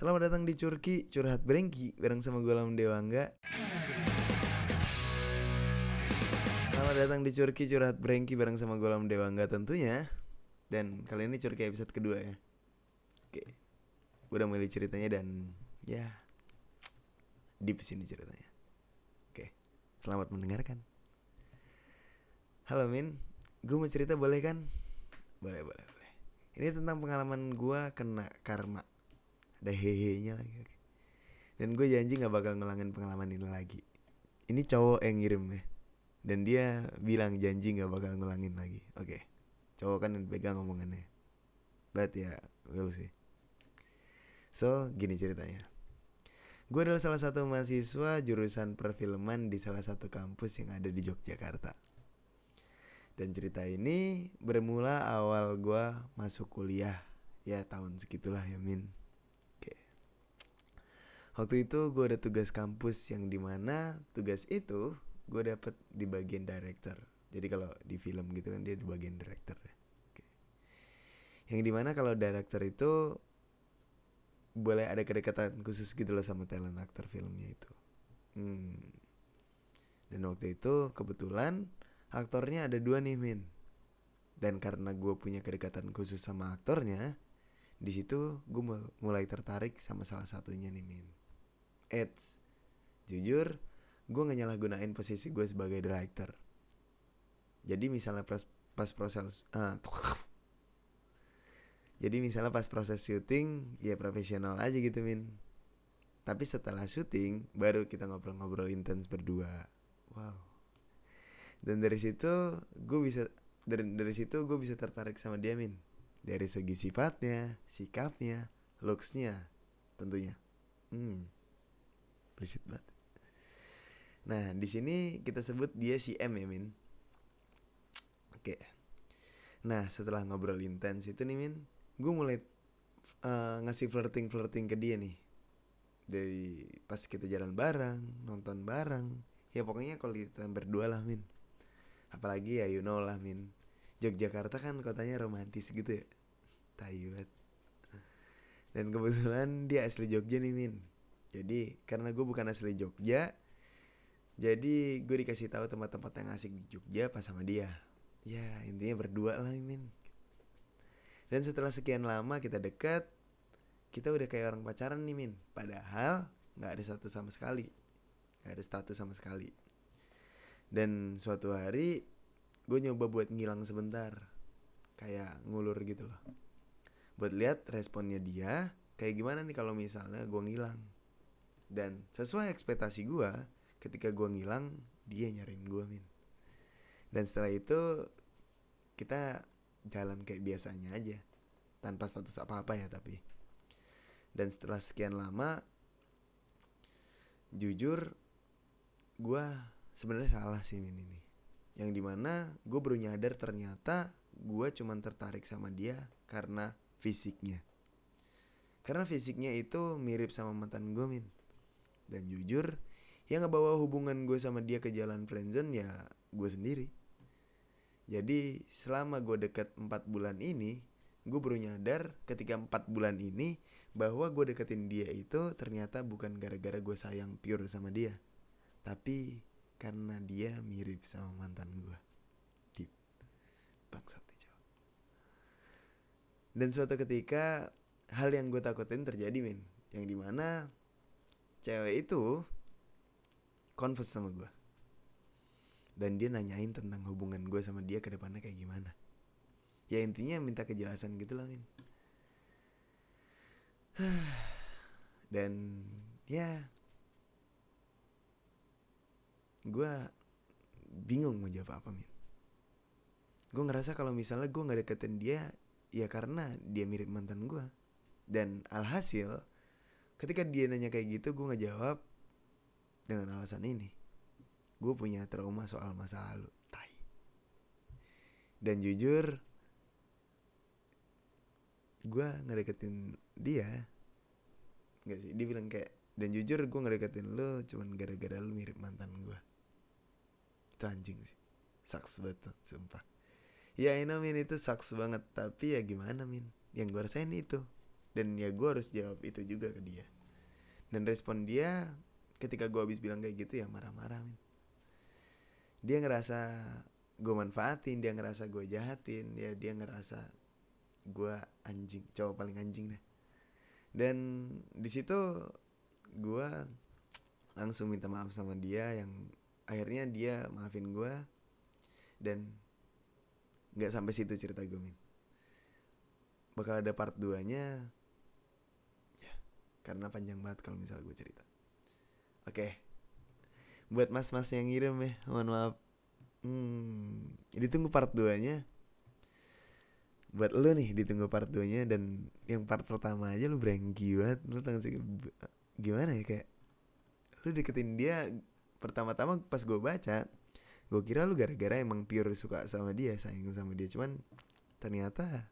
Selamat datang di Curki Curhat Brengki Bareng sama gue Lam Dewangga. Selamat datang di Curki Curhat Brengki Bareng sama gue Lam Dewangga tentunya. Dan kali ini Curki episode kedua ya. Oke Gue udah mulai ceritanya dan Ya Deep sini ceritanya. Oke Selamat mendengarkan. Halo Min. Gue mau cerita boleh kan? Boleh boleh boleh. Ini tentang pengalaman gue kena karma ada hehe-nya lagi. Dan gue janji nggak bakal ngulangin pengalaman ini lagi. Ini cowok yang ngirim ya. Dan dia bilang janji nggak bakal ngulangin lagi. Oke. Cowok kan yang pegang omongannya but ya we'll see. So gini ceritanya. Gue adalah salah satu mahasiswa jurusan perfilman di salah satu kampus yang ada di Yogyakarta. Dan cerita ini bermula awal gue masuk kuliah. Ya tahun segitulah ya min Waktu itu gue ada tugas kampus yang di mana tugas itu gue dapet di bagian director. Jadi kalau di film gitu kan dia di bagian director ya. Yang di mana kalau director itu boleh ada kedekatan khusus gitu loh sama talent aktor filmnya itu. Hmm. Dan waktu itu kebetulan aktornya ada dua nih min. Dan karena gue punya kedekatan khusus sama aktornya, di situ gue mulai tertarik sama salah satunya nih min. Eits, jujur gue gak nyalahgunain posisi gue sebagai director. Jadi misalnya pas, pas proses uh, jadi misalnya pas proses syuting ya profesional aja gitu min. Tapi setelah syuting baru kita ngobrol-ngobrol intens berdua. Wow. Dan dari situ gue bisa dari dari situ gue bisa tertarik sama dia min. Dari segi sifatnya, sikapnya, looksnya, tentunya. Hmm eksplisit banget. Nah, di sini kita sebut dia si M ya, Min. Oke. Nah, setelah ngobrol intens itu nih, Min, gue mulai uh, ngasih flirting-flirting ke dia nih. Dari pas kita jalan bareng, nonton bareng. Ya pokoknya kalau kita berdua lah, Min. Apalagi ya you know lah, Min. Yogyakarta kan kotanya romantis gitu ya. Tayuat. Dan kebetulan dia asli Jogja nih, Min jadi karena gue bukan asli Jogja jadi gue dikasih tahu tempat-tempat yang asik di Jogja pas sama dia. Ya intinya berdua lah min. Dan setelah sekian lama kita dekat kita udah kayak orang pacaran nih min. Padahal nggak ada status sama sekali. Nggak ada status sama sekali. Dan suatu hari gue nyoba buat ngilang sebentar. Kayak ngulur gitu loh. Buat lihat responnya dia kayak gimana nih kalau misalnya gue ngilang dan sesuai ekspektasi gue ketika gue ngilang dia nyariin gue min. Dan setelah itu kita jalan kayak biasanya aja. Tanpa status apa apa ya tapi. Dan setelah sekian lama jujur gue sebenarnya salah sih min ini. Yang di mana gue baru nyadar ternyata gue cuman tertarik sama dia karena fisiknya. Karena fisiknya itu mirip sama mantan gue min dan jujur yang ngebawa hubungan gue sama dia ke jalan friendzone ya gue sendiri. Jadi selama gue deket 4 bulan ini gue baru nyadar ketika 4 bulan ini bahwa gue deketin dia itu ternyata bukan gara-gara gue sayang pure sama dia tapi karena dia mirip sama mantan gue di bangsat dan suatu ketika hal yang gue takutin terjadi min. Yang di mana cewek itu confess sama gue dan dia nanyain tentang hubungan gue sama dia ke depannya kayak gimana. Ya intinya minta kejelasan gitu lah min. Dan ya gue bingung mau jawab apa min. Gue ngerasa kalau misalnya gue nggak deketin dia ya karena dia mirip mantan gue dan alhasil ketika dia nanya kayak gitu gue nggak jawab dengan alasan ini. Gue punya trauma soal masa lalu tai. Dan jujur gue nggak deketin dia. Nggak sih dia bilang kayak dan jujur gue nggak deketin lo cuman gara-gara lo mirip mantan gue itu anjing sih. Sucks banget sumpah. Ya I know min itu sucks banget. Tapi ya gimana min? Yang gue rasain itu dan ya gue harus jawab itu juga ke dia. Dan respon dia ketika gue habis bilang kayak gitu ya marah-marah dia ngerasa gue manfaatin dia ngerasa gue jahatin ya dia ngerasa gue anjing cowok paling anjing deh. Dan di situ gue langsung minta maaf sama dia yang akhirnya dia maafin gue dan nggak sampai situ cerita gue min bakal ada part 2 nya ya karena panjang banget kalau misalnya gue cerita. Oke. Buat mas-mas yang ngirim ya mohon maaf. Hmm ditunggu part 2 nya buat lo nih ditunggu part 2 nya dan yang part pertama aja lu berenggi banget lu sih? Gimana ya kayak lu deketin dia pertama-tama pas gue baca gue kira lu gara-gara emang pure suka sama dia sayang sama dia. Cuman ternyata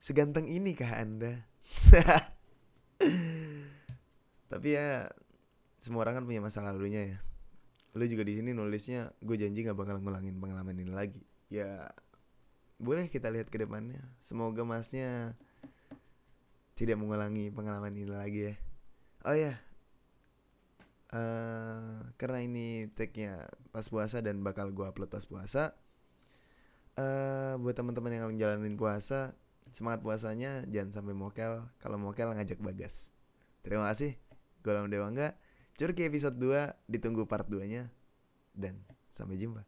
seganteng ini kah anda? Tapi ya semua orang kan punya masa lalunya ya. Lu juga di sini nulisnya gue janji nggak bakal ngulangin pengalaman ini lagi. Ya boleh kita lihat ke depannya. Semoga masnya tidak mengulangi pengalaman ini lagi ya. Oh ya uh, karena ini tagnya pas puasa dan bakal gue upload pas puasa uh, buat teman-teman yang jalanin puasa semangat puasanya jangan sampai mokel. Kalau mokel ngajak bagas. Terima kasih gue Dewa enggak curki episode 2 ditunggu part 2 nya dan sampai jumpa